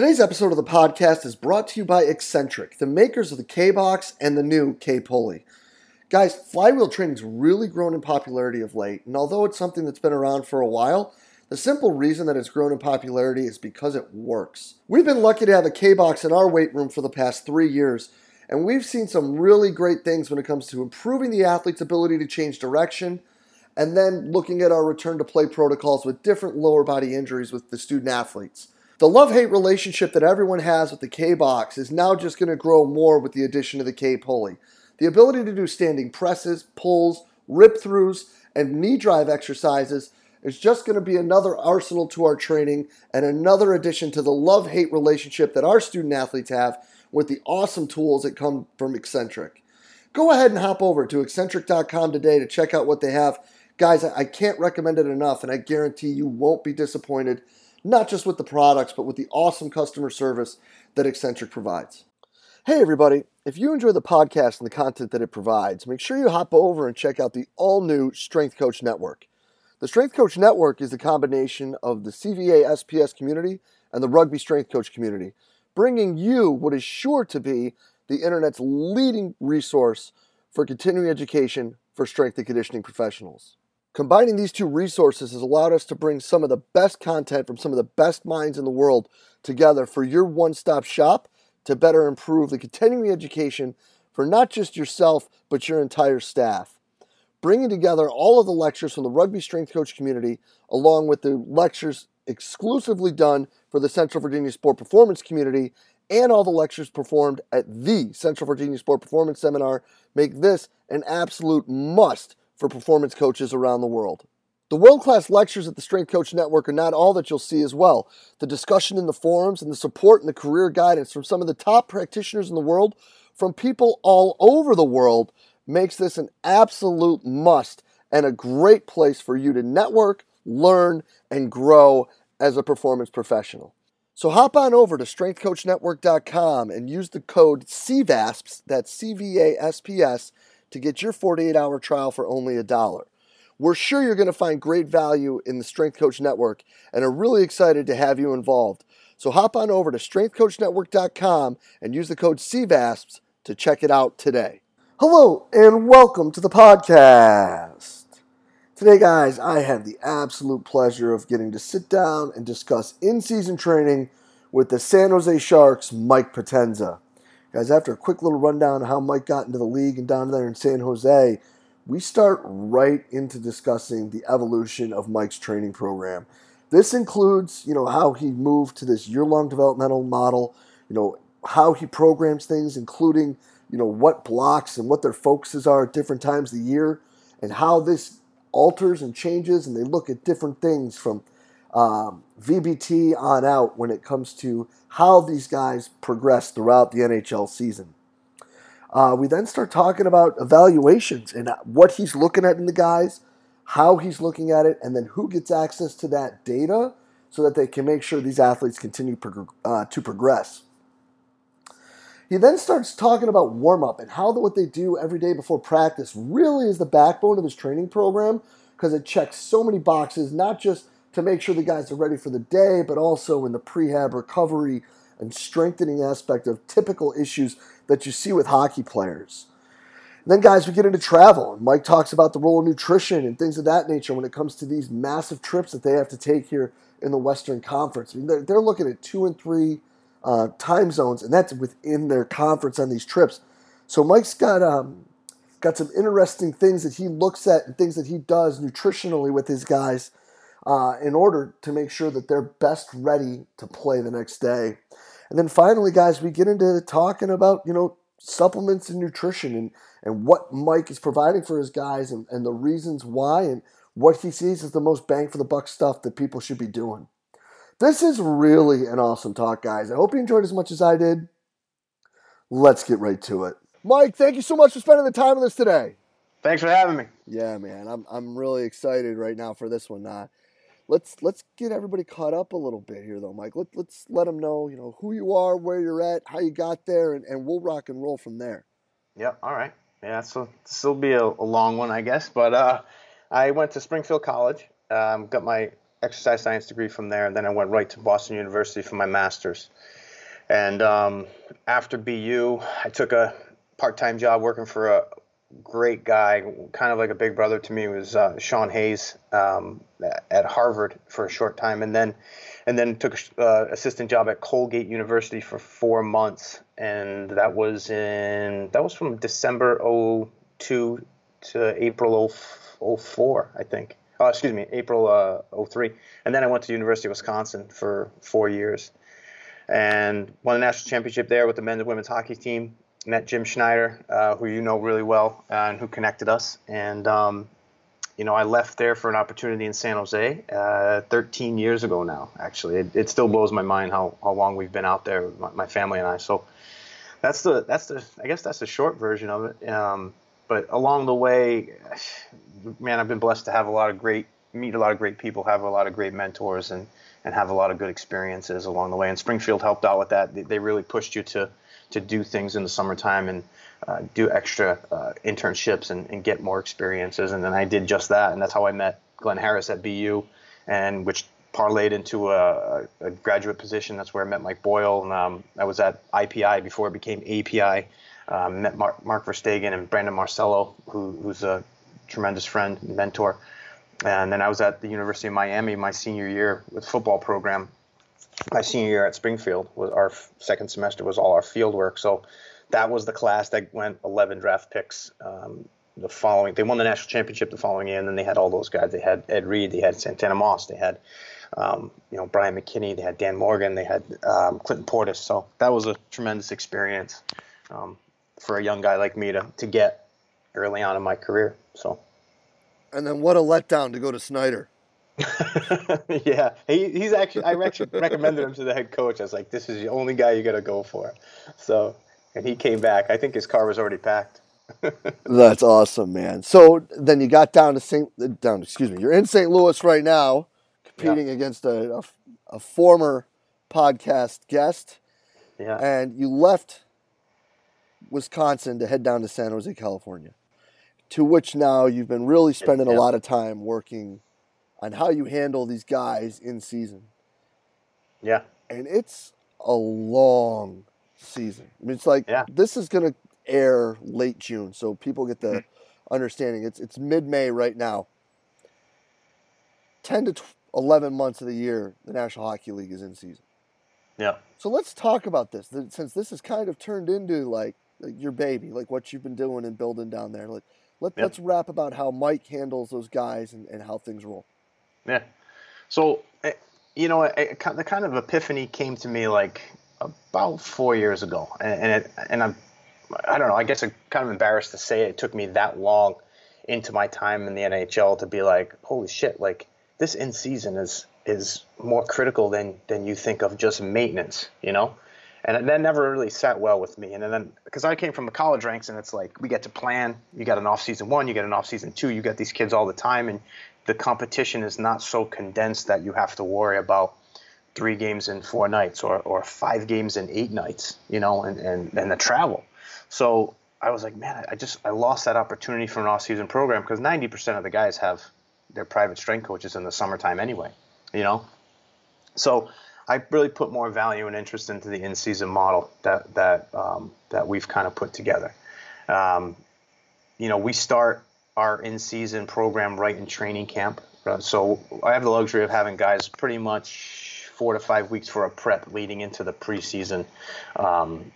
Today's episode of the podcast is brought to you by Exxentric, the makers of the K Box and the new K Pulley. Guys, flywheel training's really grown in popularity of late, and although it's something that's been around for a while, the simple reason that it's grown in popularity is because it works. We've been lucky to have a K Box in our weight room for the past three years, and we've seen some really great things when it comes to improving the athlete's ability to change direction, and then looking at our return to play protocols with different lower body injuries with the student athletes. The love hate relationship that everyone has with the K box is now just going to grow more with the addition of the K pulley. The ability to do standing presses, pulls, rip throughs, and knee drive exercises is just going to be another arsenal to our training and another addition to the love hate relationship that our student athletes have with the awesome tools that come from Exxentric. Go ahead and hop over to exxentric.com today to check out what they have. Guys, I can't recommend it enough, and I guarantee you won't be disappointed not just with the products, but with the awesome customer service that Exxentric provides. Hey, everybody. If you enjoy the podcast and the content that it provides, make sure you hop over and check out the all new Strength Coach Network. The Strength Coach Network is the combination of the CVA SPS community and the Rugby Strength Coach community, bringing you what is sure to be the internet's leading resource for continuing education for strength and conditioning professionals. Combining these two resources has allowed us to bring some of the best content from some of the best minds in the world together for your one stop shop to better improve the continuing education for not just yourself, but your entire staff. Bringing together all of the lectures from the rugby strength coach community, along with the lectures exclusively done for the Central Virginia Sport Performance community, and all the lectures performed at the Central Virginia Sport Performance Seminar, make this an absolute must for performance coaches around the world. The world class lectures at the Strength Coach Network are not all that you'll see as well. The discussion in the forums and the support and the career guidance from some of the top practitioners in the world, from people all over the world, makes this an absolute must and a great place for you to network, learn, and grow as a performance professional. So hop on over to strengthcoachnetwork.com and use the code CVASPS, that's C V A S P S, to get your 48 hour trial for only a dollar. We're sure you're going to find great value in the Strength Coach Network and are really excited to have you involved. So hop on over to strengthcoachnetwork.com and use the code CVASPS to check it out today. Hello and welcome to the podcast. Today, guys, I have the absolute pleasure of getting to sit down and discuss in season training with the San Jose Sharks' Mike Potenza. Guys, after a quick little rundown of how Mike got into the league and down there in San Jose, we start right into discussing the evolution of Mike's training program. This includes, you know, how he moved to this year-long developmental model, you know, how he programs things, including, you know, what blocks and what their focuses are at different times of the year, and how this alters and changes, and they look at different things from um, VBT on out when it comes to how these guys progress throughout the NHL season. Uh, we then start talking about evaluations and what he's looking at in the guys, how he's looking at it, and then who gets access to that data so that they can make sure these athletes continue prog- uh, to progress. He then starts talking about warm up and how the, what they do every day before practice really is the backbone of his training program because it checks so many boxes, not just to make sure the guys are ready for the day, but also in the prehab recovery and strengthening aspect of typical issues that you see with hockey players. And then, guys, we get into travel, Mike talks about the role of nutrition and things of that nature when it comes to these massive trips that they have to take here in the Western Conference. I mean, they're, they're looking at two and three uh, time zones, and that's within their conference on these trips. So Mike's got um, got some interesting things that he looks at and things that he does nutritionally with his guys uh, in order to make sure that they're best ready to play the next day. And then finally, guys, we get into talking about, you know, supplements and nutrition and, and what Mike is providing for his guys and, and the reasons why and what he sees as the most bang for the buck stuff that people should be doing. This is really an awesome talk, guys. I hope you enjoyed as much as I did. Let's get right to it. Mike, thank you so much for spending the time with us today. Thanks for having me. Yeah, man, I'm I'm really excited right now for this one. Uh, let's let's get everybody caught up a little bit here though mike. Let, let's let them know you know who you are where you're at how you got there and, and we'll rock and roll from there. Yep all right. Yeah so this will be a, a long one i guess but uh, i went to springfield college um, got my exercise science degree from there, and then I went right to Boston University for my master's. And um, after BU, I took a part-time job working for a great guy, kind of like a big brother to me, was uh, Sean Hayes um, at Harvard for a short time, and then and then took an uh, assistant job at Colgate University for four months, and that was in that was from December 02 to April 04, I think. Oh, excuse me, April uh, 03. And then I went to University of Wisconsin for four years and won a national championship there with the men's and women's hockey team. Met Jim Schneider, uh, who you know really well, uh, and who connected us. And um, you know, I left there for an opportunity in San Jose uh, 13 years ago now. Actually, it, it, still blows my mind how, how long we've been out there, my, my, family and I. So that's the that's the I guess that's the short version of it. Um, but along the way, man, I've been blessed to have a lot of great meet a lot of great people, have a lot of great mentors, and and have a lot of good experiences along the way. And Springfield helped out with that. They, they really pushed you to to do things in the summertime and uh, do extra uh, internships and, and, get more experiences. And then I did just that, and that's how I met Glenn Harris at BU, and which parlayed into a, a graduate position. That's where I met Mike Boyle, and um, I was at IPI before it became API. Um, met Mark, Mark Verstegen and Brandon Marcello, who, who's a tremendous friend and mentor. And then I was at the University of Miami my senior year with football program. My senior year at Springfield was our second semester was all our field work. So that was the class that went 11 draft picks. Um, the following, they won the national championship the following year, and then they had all those guys. They had Ed Reed, they had Santana Moss, they had um, you know Bryant McKinnie, they had Dan Morgan, they had um, Clinton Portis. So that was a tremendous experience um, for a young guy like me to to get early on in my career. So. And then what a letdown to go to Snyder. yeah, he, he's actually I actually recommended him to the head coach. I was like, this is the only guy you got to go for. So, and he came back. I think his car was already packed. That's awesome, man. So then you got down to St. down. Excuse me. You're in St. Louis right now, competing yeah. against a, a, a former podcast guest. Yeah. And you left Wisconsin to head down to San Jose, California to which now you've been really spending a lot of time working on how you handle these guys in season. Yeah. And it's a long season. I mean, it's like yeah. this is going to air late June, so people get the mm-hmm. understanding. It's it's mid May right now. Ten to eleven months of the year, the National Hockey League is in season. Yeah. So let's talk about this, since this has kind of turned into like, like your baby, like what you've been doing and building down there. Like, let, us rap about how Mike handles those guys and, and how things roll. Yeah. So, eh, you know, the kind of epiphany came to me like about four years ago. And, and, it, and I'm, I don't know, I guess I'm kind of embarrassed to say it, it took me that long into my time in the NHL to be like, holy shit, like this in season is, is more critical than, than you think of just maintenance, you know? and that never really sat well with me. And then because I came from the college ranks, and it's like we get to plan. You got an off season one, you get an off season two. You got these kids all the time, and the competition is not so condensed that you have to worry about three games in four nights or, or five games in eight nights, you know, and, and, and the travel. So I was like, man, I just I lost that opportunity for an off season program because 90% of the guys have their private strength coaches in the summertime anyway, you know. So I really put more value and interest into the in-season model that that um, that we've kind of put together. Um, you know, we start our in-season program right in training camp. Uh, so I have the luxury of having guys pretty much four to five weeks for a prep leading into the preseason um,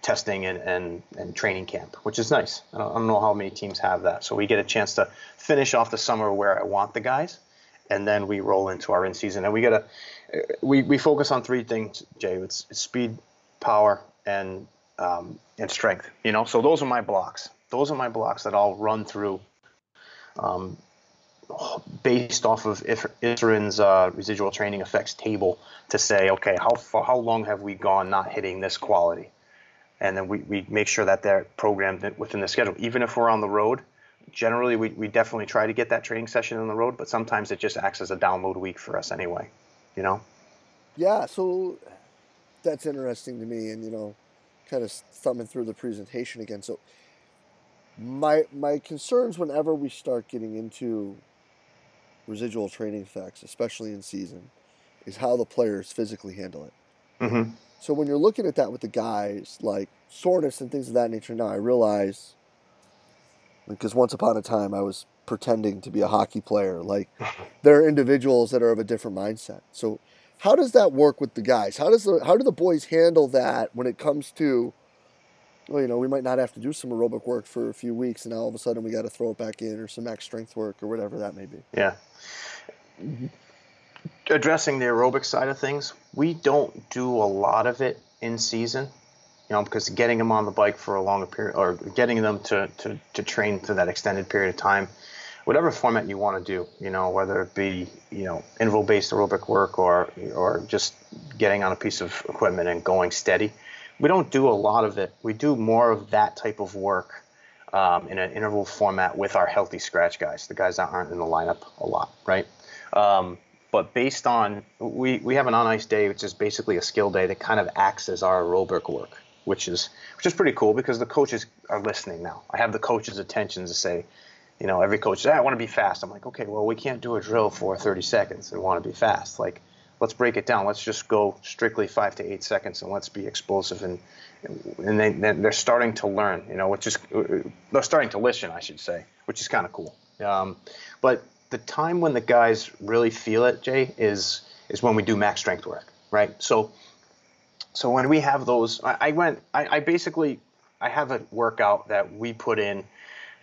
testing and, and, and training camp, which is nice. I don't, I don't know how many teams have that. So we get a chance to finish off the summer where I want the guys, and then we roll into our in-season. And we got to we, we focus on three things, Jay. It's, it's speed, power, and um, and strength. You know, so those are my blocks. Those are my blocks that I'll run through, um, based off of Issurin's uh, residual training effects table to say, okay, how far, how long have we gone not hitting this quality, and then we, we make sure that they're programmed within the schedule. Even if we're on the road, generally we, we definitely try to get that training session on the road, but sometimes it just acts as a download week for us anyway you know? Yeah, so that's interesting to me, and you know, kind of thumbing through the presentation again. So my my concerns whenever we start getting into residual training effects, especially in season, is how the players physically handle it. Mm-hmm. So when you're looking at that with the guys, like soreness and things of that nature, now I realize, because once upon a time I was pretending to be a hockey player. Like there are individuals that are of a different mindset. So how does that work with the guys? How does the how do the boys handle that when it comes to well, you know, we might not have to do some aerobic work for a few weeks, and now all of a sudden we got to throw it back in, or some max strength work, or whatever that may be. Yeah. Addressing the aerobic side of things, we don't do a lot of it in season, you know, because getting them on the bike for a longer period, or getting them to, to, to train for that extended period of time, whatever format you want to do, you know, whether it be, you know, interval-based aerobic work or, or just getting on a piece of equipment and going steady we don't do a lot of it. We do more of that type of work um, in an interval format with our healthy scratch guys, the guys that aren't in the lineup a lot, right? Um, but based on we, we have an on ice day, which is basically a skill day that kind of acts as our aerobic work, which is which is pretty cool because the coaches are listening now. I have the coaches' attention to say, you know, every coach says, I want to be fast. I'm like, okay, well, we can't do a drill for 30 seconds and want to be fast. Like, let's break it down. Let's just go strictly five to eight seconds and let's be explosive. And and they they're starting to learn, you know, which is they're starting to listen, I should say, which is kind of cool. Um, but the time when the guys really feel it, Jay, is is when we do max strength work, right? So so when we have those, I, I went, I, I basically I have a workout that we put in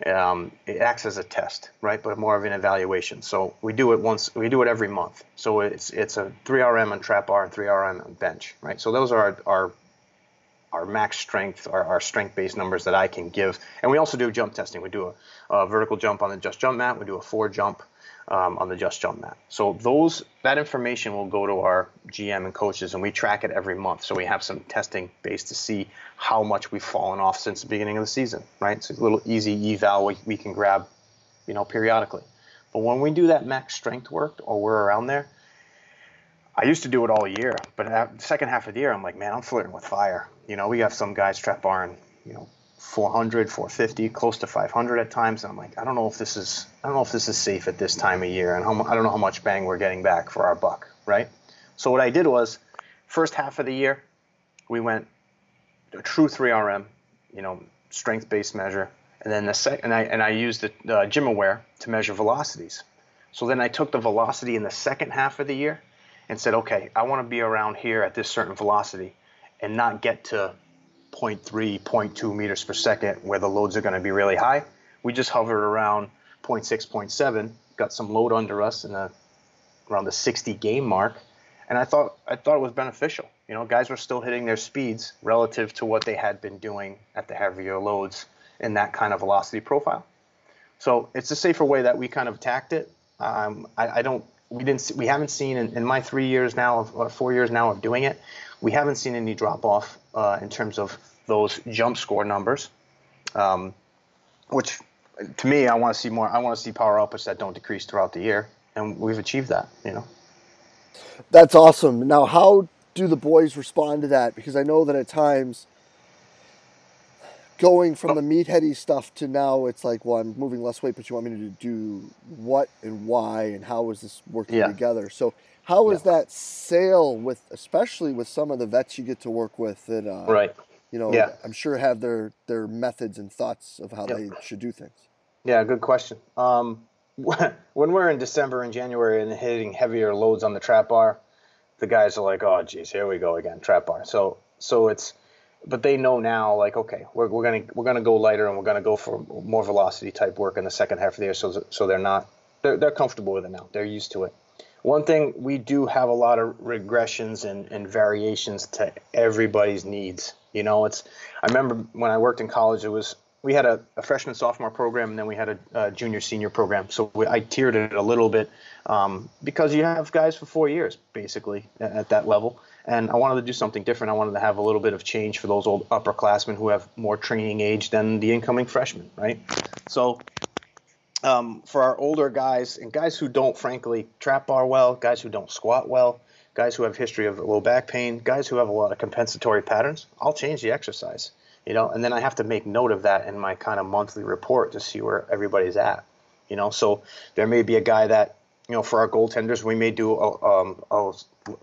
um, it acts as a test, right? But more of an evaluation. So we do it once, we do it every month. So it's it's a 3RM on trap bar and 3RM on bench, right? So those are our our, our max strength, our, our strength-based numbers that I can give. And we also do jump testing. We do a, a vertical jump on the just jump mat. We do a four jump um, on the Just Jump mat. So those that information will go to our GM and coaches, and we track it every month. So we have some testing base to see how much we've fallen off since the beginning of the season. Right, it's a little easy eval we, we can grab, you know, periodically. But when we do that max strength work, or we're around there, I used to do it all year, but the second half of the year, I'm like, man, I'm flirting with fire. You know, we have some guys trap barring, you know, 400, 450, close to 500 at times. And I'm like, I don't know if this is, I don't know if this is safe at this time of year, and how, I don't know how much bang we're getting back for our buck, right? So what I did was, first half of the year, we went a true 3RM, you know, strength-based measure, and then the second, and I and I used the uh, GymAware to measure velocities. So then I took the velocity in the second half of the year, and said, okay, I want to be around here at this certain velocity, and not get to 0.3, 0.2 meters per second where the loads are going to be really high. We just hovered around 0.6, 0.7, got some load under us in a, around the 60 game mark, and I thought I thought it was beneficial. You know, guys were still hitting their speeds relative to what they had been doing at the heavier loads in that kind of velocity profile. So it's a safer way that we kind of attacked it. Um, I, I, don't, we didn't, we haven't seen in, in my three years now, of, or four years now of doing it, we haven't seen any drop off uh, in terms of those jump score numbers, um, which to me, I want to see more. I want to see power outputs that don't decrease throughout the year, and we've achieved that. You know, that's awesome. Now, how do the boys respond to that? Because I know that at times, going from oh. the meatheady stuff to now, it's like, well, I'm moving less weight, but you want me to do what and why, and how is this working yeah. together? So how is yeah. that sale with, especially with some of the vets you get to work with that, uh, right? You know, yeah. I'm sure have their their methods and thoughts of how yep. they should do things. Yeah, good question. Um, when we're in December and January and hitting heavier loads on the trap bar, the guys are like, "Oh, geez, here we go again, trap bar." So, so it's, but they know now, like, okay, we're, we're gonna we're gonna go lighter and we're gonna go for more velocity type work in the second half of the year. So, so they're not, they're they're comfortable with it now. They're used to it. One thing we do have a lot of regressions and, and variations to everybody's needs. You know, it's I remember when I worked in college, it was we had a, a freshman sophomore program and then we had a, a junior senior program. So we, I tiered it a little bit um, because you have guys for four years basically at, at, that level. And I wanted to do something different. I wanted to have a little bit of change for those old upperclassmen who have more training age than the incoming freshmen, right? So um, for our older guys and guys who don't, frankly, trap bar well, guys who don't squat well, guys who have history of low back pain, guys who have a lot of compensatory patterns, I'll change the exercise, you know, and then I have to make note of that in my kind of monthly report to see where everybody's at, you know. So there may be a guy that you know, for our goaltenders, we may do a, um, a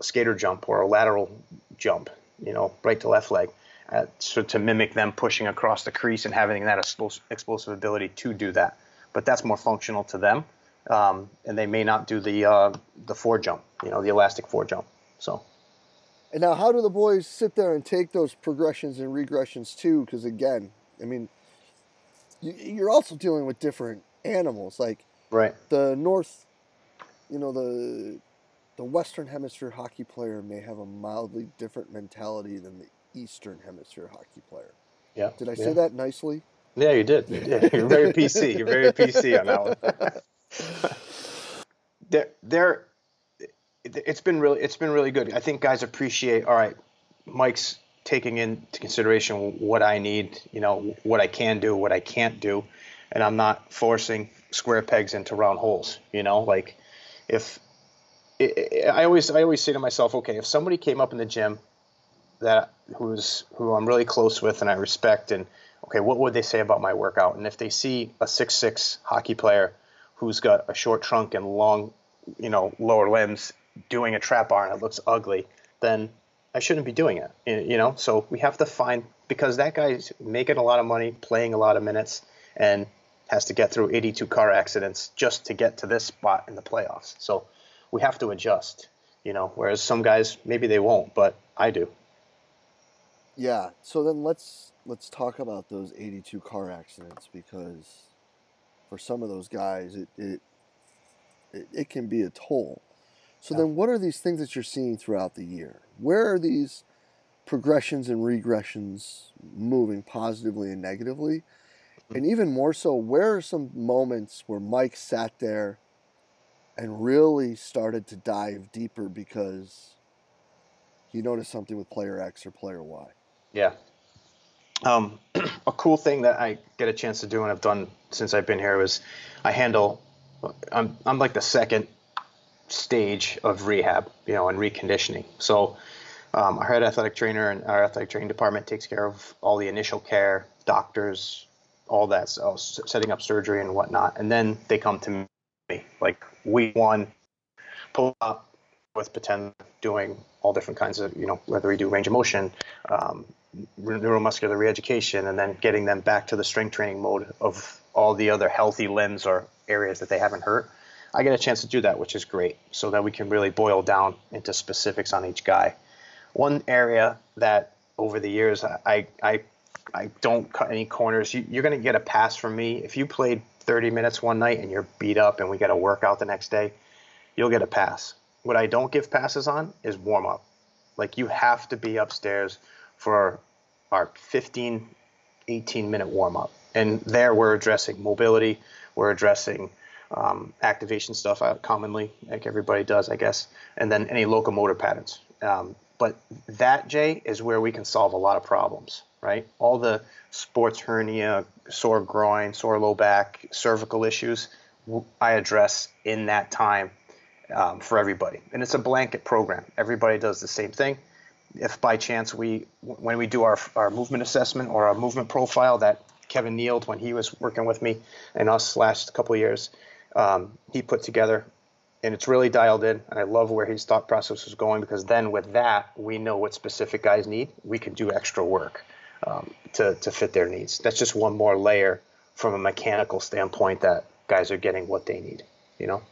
skater jump or a lateral jump, you know, right to left leg, uh, so to mimic them pushing across the crease and having that explosive ability to do that. But that's more functional to them, um, and they may not do the uh, the four jump, you know, the elastic four jump. So. And now, how do the boys sit there and take those progressions and regressions too? Because again, I mean, you're also dealing with different animals, like right the North you know the the Western Hemisphere hockey player may have a mildly different mentality than the Eastern Hemisphere hockey player. Yeah. Did I yeah. say that nicely? Yeah, you did. Yeah, you're very PC. You're very PC on that one. there, there. It's been really, it's been really good. I think guys appreciate. All right, Mike's taking into consideration what I need. You know, what I can do, what I can't do, and I'm not forcing square pegs into round holes. You know, like if I always I always say to myself, okay, if somebody came up in the gym that who's who I'm really close with and I respect, and okay, what would they say about my workout? And if they see a six six hockey player who's got a short trunk and long, you know, lower limbs doing a trap bar and it looks ugly, then I shouldn't be doing it. You know, so we have to find because that guy's making a lot of money, playing a lot of minutes, and has to get through 82 car accidents just to get to this spot in the playoffs. So we have to adjust, you know, whereas some guys maybe they won't, but I do. Yeah. So then let's let's talk about those 82 car accidents because for some of those guys it it it, it can be a toll. So yeah. then what are these things that you're seeing throughout the year? Where are these progressions and regressions moving positively and negatively? Hmm. And even more so, where are some moments where Mike sat there and really started to dive deeper because he noticed something with player X or player Y? Yeah. Um, a cool thing that I get a chance to do and I've done since I've been here was I handle, I'm, I'm like the second stage of rehab, you know, and reconditioning. So um, our head athletic trainer and our athletic training department takes care of all the initial care, doctors, all that, so setting up surgery and whatnot. And then they come to me like week one, pull up with pretend doing all different kinds of, you know, whether we do range of motion, um, neuromuscular reeducation, and then getting them back to the strength training mode of all the other healthy limbs or areas that they haven't hurt. I get a chance to do that, which is great, so that we can really boil down into specifics on each guy. One area that over the years I, I I don't cut any corners. You, are going to get a pass from me if you played 30 minutes one night and you're beat up and we got a workout the next day. You'll get a pass. What I don't give passes on is warm up. Like you have to be upstairs for our 15, 18 minute warm up. And there we're addressing mobility, we're addressing um, activation stuff uh, commonly, like everybody does, I guess, and then any locomotor patterns. Um, but that, Jay, is where we can solve a lot of problems right? All the sports hernia, sore groin, sore low back, cervical issues, I address in that time um, for everybody. And it's a blanket program. Everybody does the same thing. If by chance we, when we do our, our movement assessment or our movement profile that Kevin Neeld when he was working with me and us last couple years, um, he put together and it's really dialed in. And I love where his thought process was going because then with that, we know what specific guys need. We can do extra work um, to, to fit their needs. That's just one more layer from a mechanical standpoint that guys are getting what they need, you know?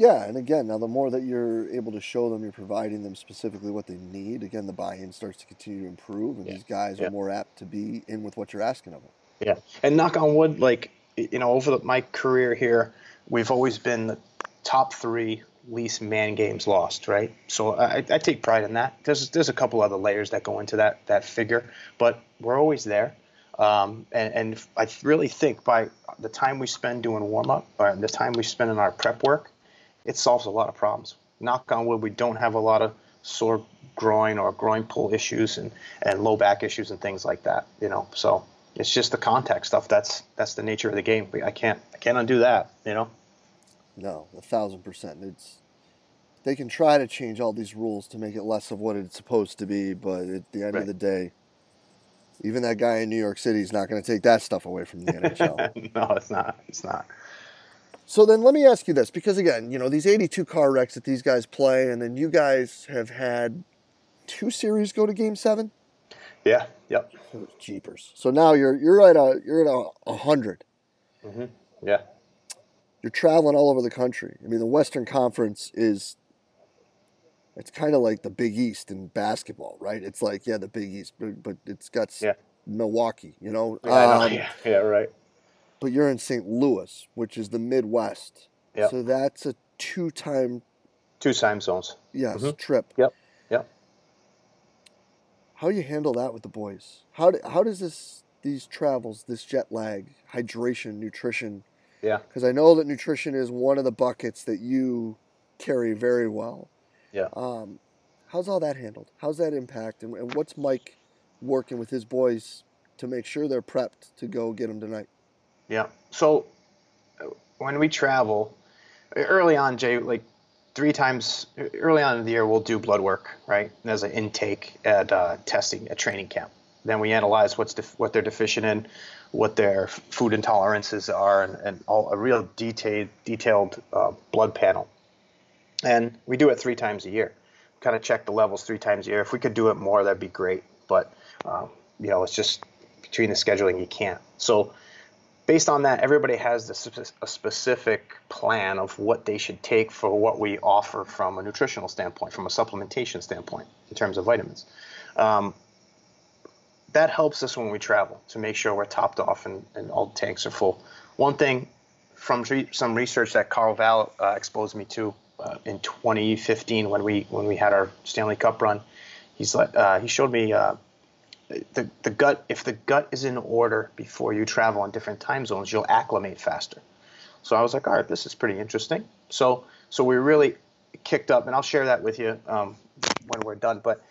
Yeah, and again, now the more that you're able to show them, you're providing them specifically what they need. Again, the buy-in starts to continue to improve, and yeah. these guys yeah. are more apt to be in with what you're asking of them. Yeah, and knock on wood, like you know, over the, my career here, we've always been the top three least man games lost, right? So I, I take pride in that. There's there's a couple other layers that go into that that figure, but we're always there. Um, and, and I really think by the time we spend doing warm up, or the time we spend in our prep work, it solves a lot of problems. Knock on wood, we don't have a lot of sore groin or groin pull issues and, and low back issues and things like that. You know, so it's just the contact stuff. That's that's the nature of the game. I can't I can't undo that. You know. No, a thousand percent. It's they can try to change all these rules to make it less of what it's supposed to be, but at the end right. of the day, even that guy in New York City is not going to take that stuff away from the NHL. no, it's not. It's not. So then let me ask you this because again, you know, these 82 car wrecks that these guys play and then you guys have had two series go to game 7? Yeah, yep. Jeepers. So now you're you're at a you're at a 100. Mm-hmm. Yeah. You're traveling all over the country. I mean, the Western Conference is it's kind of like the Big East in basketball, right? It's like yeah, the Big East, but, but it's got Yeah. Milwaukee, you know. Yeah, I know. Um, yeah, yeah, right. But you're in St. Louis, which is the Midwest. Yep. So that's a two-time Two time zones. yes Mhm. trip. Yep, yep. How do you handle that with the boys? How do, how does this these travels, this jet lag, hydration, nutrition? Yeah. Because I know that nutrition is one of the buckets that you carry very well. Yeah. Um, how's all that handled? How's that impact? And, and what's Mike working with his boys to make sure they're prepped to go get them tonight? Yeah. So uh, when we travel, early on, Jay, like three times early on in the year, we'll do blood work, right? As an intake at uh, testing at training camp. Then we analyze what's def- what they're deficient in, what their food intolerances are, and, and all a real detailed detailed uh, blood panel. And we do it three times a year. Kind of check the levels three times a year. If we could do it more, that'd be great. But um, you know, it's just between the scheduling, you can't. So based on that, everybody has the spe- a specific plan of what they should take for what we offer from a nutritional standpoint, from a supplementation standpoint, in terms of vitamins. Um, that helps us when we travel to make sure we're topped off and, and all the tanks are full. One thing from some research that Carl Valle uh, exposed me to uh, in 2015 when we when we had our Stanley Cup run, he's like uh, he showed me uh, the the gut if the gut is in order before you travel in different time zones, you'll acclimate faster. So I was like, all right, this is pretty interesting. So so we really kicked up, and I'll share that with you um, when we're done. But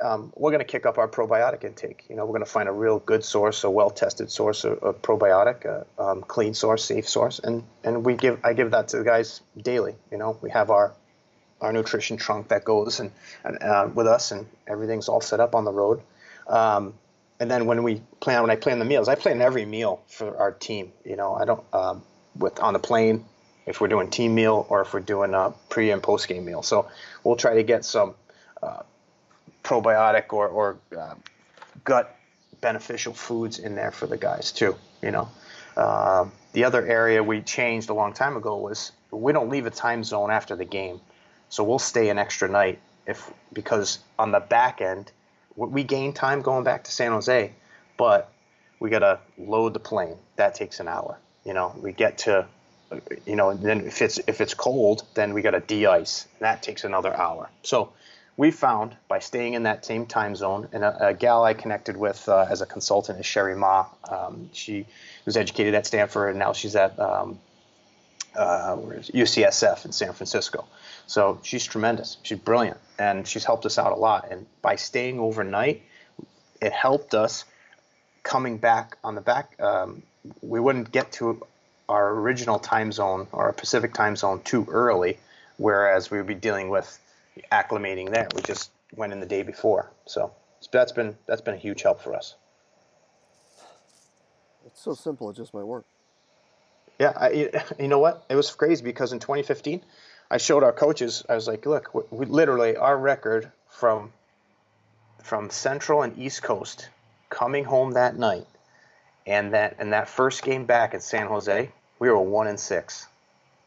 um, we're going to kick up our probiotic intake. You know, we're going to find a real good source, a well-tested source of, of probiotic, a um, clean source, safe source, and and we give I give that to the guys daily. You know, we have our our nutrition trunk that goes and, and uh, with us, and everything's all set up on the road. Um, and then when we plan, when I plan the meals, I plan every meal for our team. You know, I don't um, with on the plane if we're doing team meal or if we're doing a pre and post game meal. So we'll try to get some uh, probiotic or, or uh, gut beneficial foods in there for the guys too. You know, um, the other area we changed a long time ago was we don't leave a time zone after the game, so we'll stay an extra night if because on the back end we- gain time going back to San Jose, but we gotta load the plane. That takes an hour. You know, we get to, you know, and then if it's if it's cold, then we gotta de-ice. That takes another hour. So we found by staying in that same time zone, and a, a gal I connected with uh, as a consultant is Cheri Mah. Um, she was educated at Stanford, and now she's at um, uh? UCSF in San Francisco. So she's tremendous. She's brilliant, and she's helped us out a lot. And by staying overnight, it helped us coming back on the back. Um, we wouldn't get to our original time zone or our Pacific time zone too early, whereas we would be dealing with acclimating there. We just went in the day before, so that's been that's been a huge help for us. It's so simple, it just might work. Yeah, I, you know what? It was crazy because in 2015, I showed our coaches. I was like, "Look, we, we literally our record from from Central and East Coast coming home that night, and that and that first game back in San Jose, we were one and six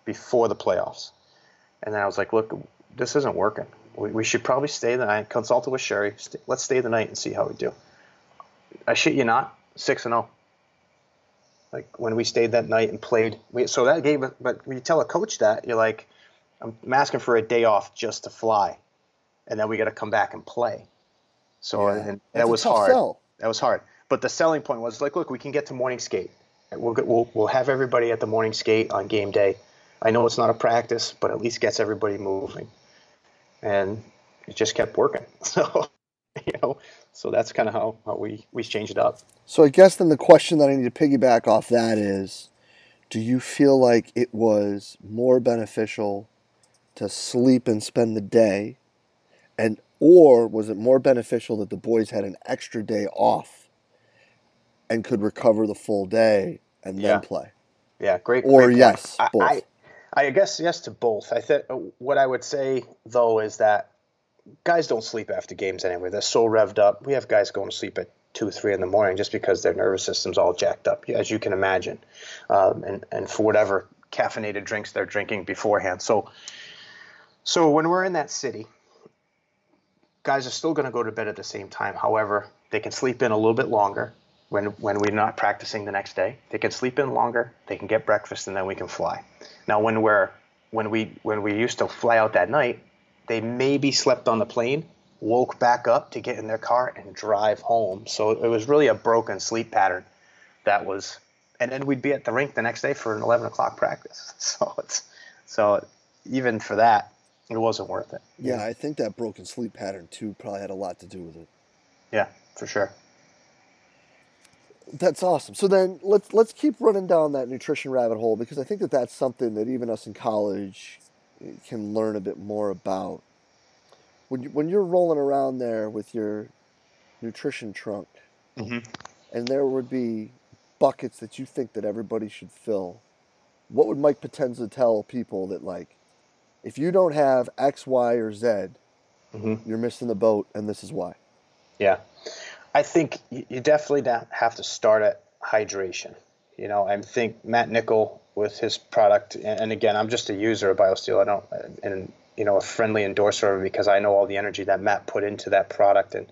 before the playoffs. And then I was like, "Look, this isn't working. We, we should probably stay the night." Consulted with Cheri. St- let's stay the night and see how we do. I shit you not, six and zero like when we stayed that night and played. We, so that gave but when you tell a coach that, you're like, I'm asking for a day off just to fly, and then we got to come back and play. So Yeah. and that was hard. sell. That was hard. But the selling point was like, look, we can get to morning skate. We'll, get, we'll we'll have everybody at the morning skate on game day. I know it's not a practice, but at least gets everybody moving. And it just kept working. So you know, so that's kind of how, how we we changed it up. So I guess then the question that I need to piggyback off that is do you feel like it was more beneficial to sleep and spend the day and or was it more beneficial that the boys had an extra day off and could recover the full day and then play? Yeah, great. Or great yes, I, both. I, I guess yes to both. I think what I would say though is that guys don't sleep after games anyway. They're so revved up. We have guys going to sleep at two, three in the morning just because their nervous system's all jacked up, as you can imagine, um, and and for whatever caffeinated drinks they're drinking beforehand. So, so when we're in that city, guys are still going to go to bed at the same time. However, they can sleep in a little bit longer when when we're not practicing the next day. They can sleep in longer. They can get breakfast, and then we can fly. Now, when we're when we when we used to fly out that night, they maybe slept on the plane, woke back up to get in their car and drive home. So it was really a broken sleep pattern. That was, and then we'd be at the rink the next day for an 11 o'clock practice. So it's so even for that, it wasn't worth it. Yeah, I think that broken sleep pattern too probably had a lot to do with it. Yeah, for sure. That's awesome. So then let's let's keep running down that nutrition rabbit hole because I think that that's something that even us in college can learn a bit more about. When you, when you're rolling around there with your nutrition trunk, mm-hmm. and there would be buckets that you think that everybody should fill, what would Mike Potenza tell people that like, if you don't have X, Y, or Z, mm-hmm. you're missing the boat, and this is why. Yeah. I think you definitely have to start at hydration. You know, I think Matt Nichol with his product, and again, I'm just a user of BioSteel. I don't, and you know, a friendly endorser because I know all the energy that Matt put into that product and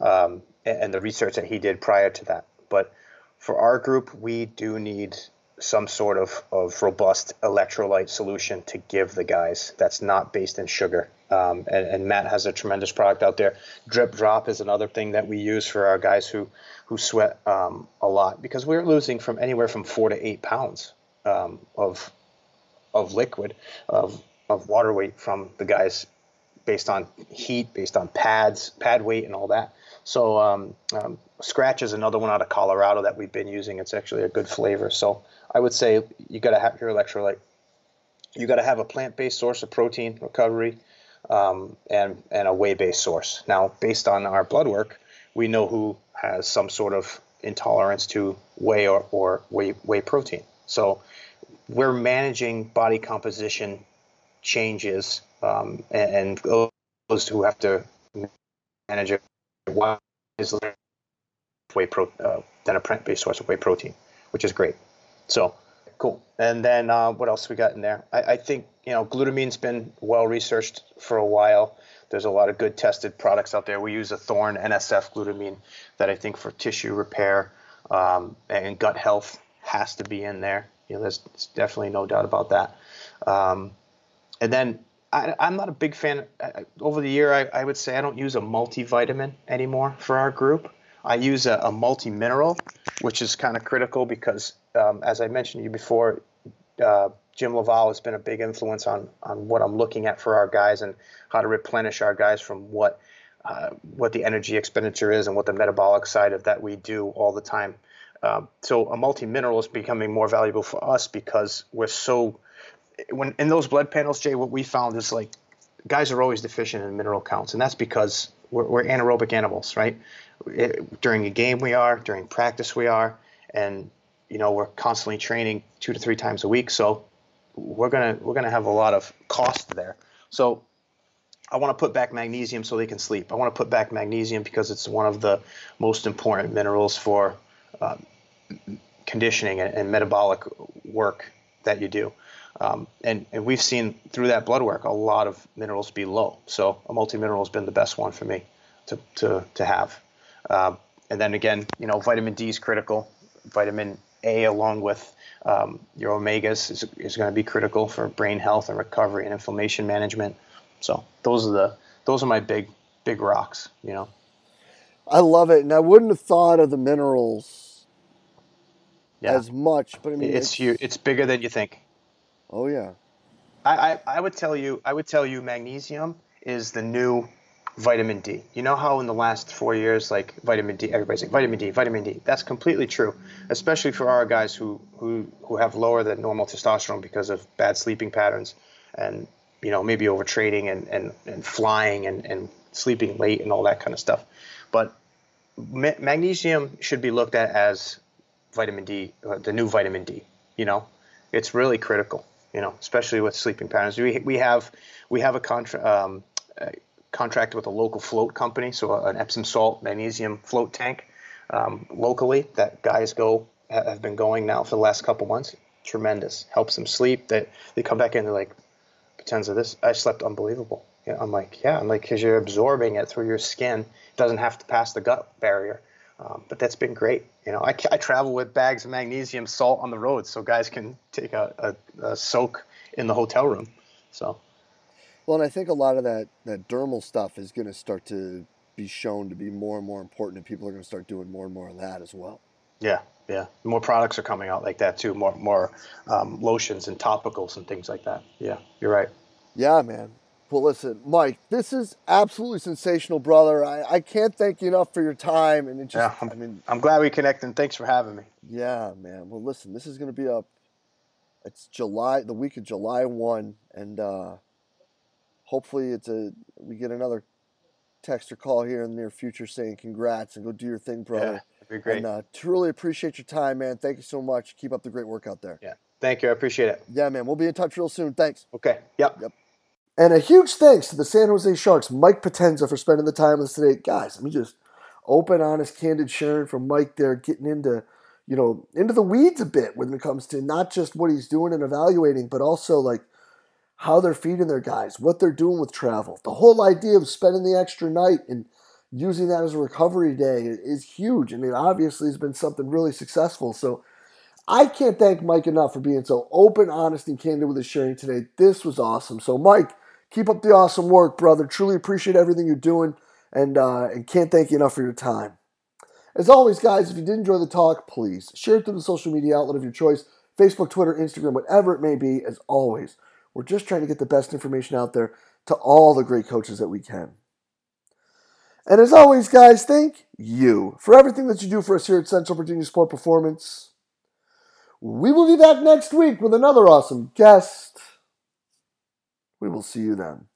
um, and the research that he did prior to that. But for our group, we do need some sort of, of robust electrolyte solution to give the guys that's not based in sugar. Um, and, and, Matt has a tremendous product out there. Drip Drop is another thing that we use for our guys who who sweat um, a lot because we're losing from anywhere from four to eight pounds um, of of liquid of of water weight from the guys based on heat, based on pads, pad weight, and all that. So um, um, Scratch is another one out of Colorado that we've been using. It's actually a good flavor. So I would say you got to have your electrolyte. You got to have a plant-based source of protein recovery um, and and a whey-based source. Now, based on our blood work, we know who has some sort of intolerance to whey or, or whey, whey protein. So we're managing body composition changes um, and, and, those who have to manage it wisely whey pro, uh, than a plant-based source of whey protein, which is great. So cool. And then uh, what else we got in there? I, I think you know glutamine's been well researched for a while. There's a lot of good tested products out there. We use a Thorne NSF glutamine that I think for tissue repair um, and gut health has to be in there. You know, there's, there's definitely no doubt about that. Um, and then I, am not a big fan. Uh, over the year, I, I, would say I don't use a multivitamin anymore for our group. I use a, a multi mineral, which is kind of critical because, um, as I mentioned to you before, uh, Jim LaValle has been a big influence on on what I'm looking at for our guys and how to replenish our guys from what uh, what the energy expenditure is and what the metabolic side of that we do all the time. Um, so a multi mineral is becoming more valuable for us because we're so when in those blood panels, Jay, what we found is like guys are always deficient in mineral counts, and that's because we're, we're anaerobic animals, right? It, during a game, we are during practice, we are, and you know we're constantly training two to three times a week, so we're gonna we're gonna have a lot of cost there. So I want to put back magnesium so they can sleep. I want to put back magnesium because it's one of the most important minerals for uh, conditioning and, and, metabolic work that you do. Um, and, and we've seen through that blood work a lot of minerals be low. So a multi-mineral has been the best one for me to, to, to have. Uh, and then again, you know, vitamin D is critical. Vitamin A, along with um, your omegas, is, is going to be critical for brain health and recovery and inflammation management. So those are the those are my big big rocks. You know. I love it, and I wouldn't have thought of the minerals yeah. as much, but I mean, it's it's, it's bigger than you think. Oh yeah. I, I, I would tell you I would tell you magnesium is the new vitamin D. You know how in the last four years, like vitamin D, everybody's like vitamin D, vitamin D. That's completely true, especially for our guys who who who have lower than normal testosterone because of bad sleeping patterns and you know maybe overtraining and and, and flying and, and sleeping late and all that kind of stuff. But ma- magnesium should be looked at as vitamin D, uh, the new vitamin D. You know, it's really critical You know, especially with sleeping patterns. We we have we have a contract. Um, contract with a local float company, so an Epsom salt magnesium float tank um, locally that guys go have been going now for the last couple months. Tremendous, helps them sleep. They they come back in, they're like, of this. I slept unbelievable. I'm like, yeah, I'm like, because you're absorbing it through your skin. It doesn't have to pass the gut barrier. Um, but that's been great. You know, I, I travel with bags of magnesium salt on the road so guys can take a, a, a soak in the hotel room. So. Well, and I think a lot of that, that dermal stuff is going to start to be shown to be more and more important, and people are going to start doing more and more of that as well. Yeah, yeah. More products are coming out like that too. More, more um, lotions and topicals and things like that. Yeah, you're right. Yeah, man. Well, listen, Mike, this is absolutely sensational, brother. I, I can't thank you enough for your time. And it just, yeah, I'm, I mean, I'm glad we connected. And thanks for having me. Yeah, man. Well, listen, this is going to be up. It's July, the week of July one, and uh, hopefully it's a we get another text or call here in the near future saying congrats and go do your thing, brother. Yeah, be great. And uh, truly appreciate your time, man. Thank you so much. Keep up the great work out there. Yeah, thank you. I appreciate it. Yeah, man. We'll be in touch real soon. Thanks. Okay. Yep. Yep. And a huge thanks to the San Jose Sharks, Mike Potenza, for spending the time with us today. Guys, let me just open, honest, candid sharing from Mike there, getting into, you know, into the weeds a bit when it comes to not just what he's doing and evaluating, but also like how they're feeding their guys, what they're doing with travel. The whole idea of spending the extra night and using that as a recovery day is huge. I mean, obviously, it's been something really successful. So I can't thank Mike enough for being so open, honest, and candid with his sharing today. This was awesome. So, Mike, keep up the awesome work, brother. Truly appreciate everything you're doing, and uh, and can't thank you enough for your time. As always, guys, if you did enjoy the talk, please share it through the social media outlet of your choice Facebook, Twitter, Instagram, whatever it may be. As always, we're just trying to get the best information out there to all the great coaches that we can. And as always, guys, thank you for everything that you do for us here at Central Virginia Sport Performance. We will be back next week with another awesome guest. We will see you then.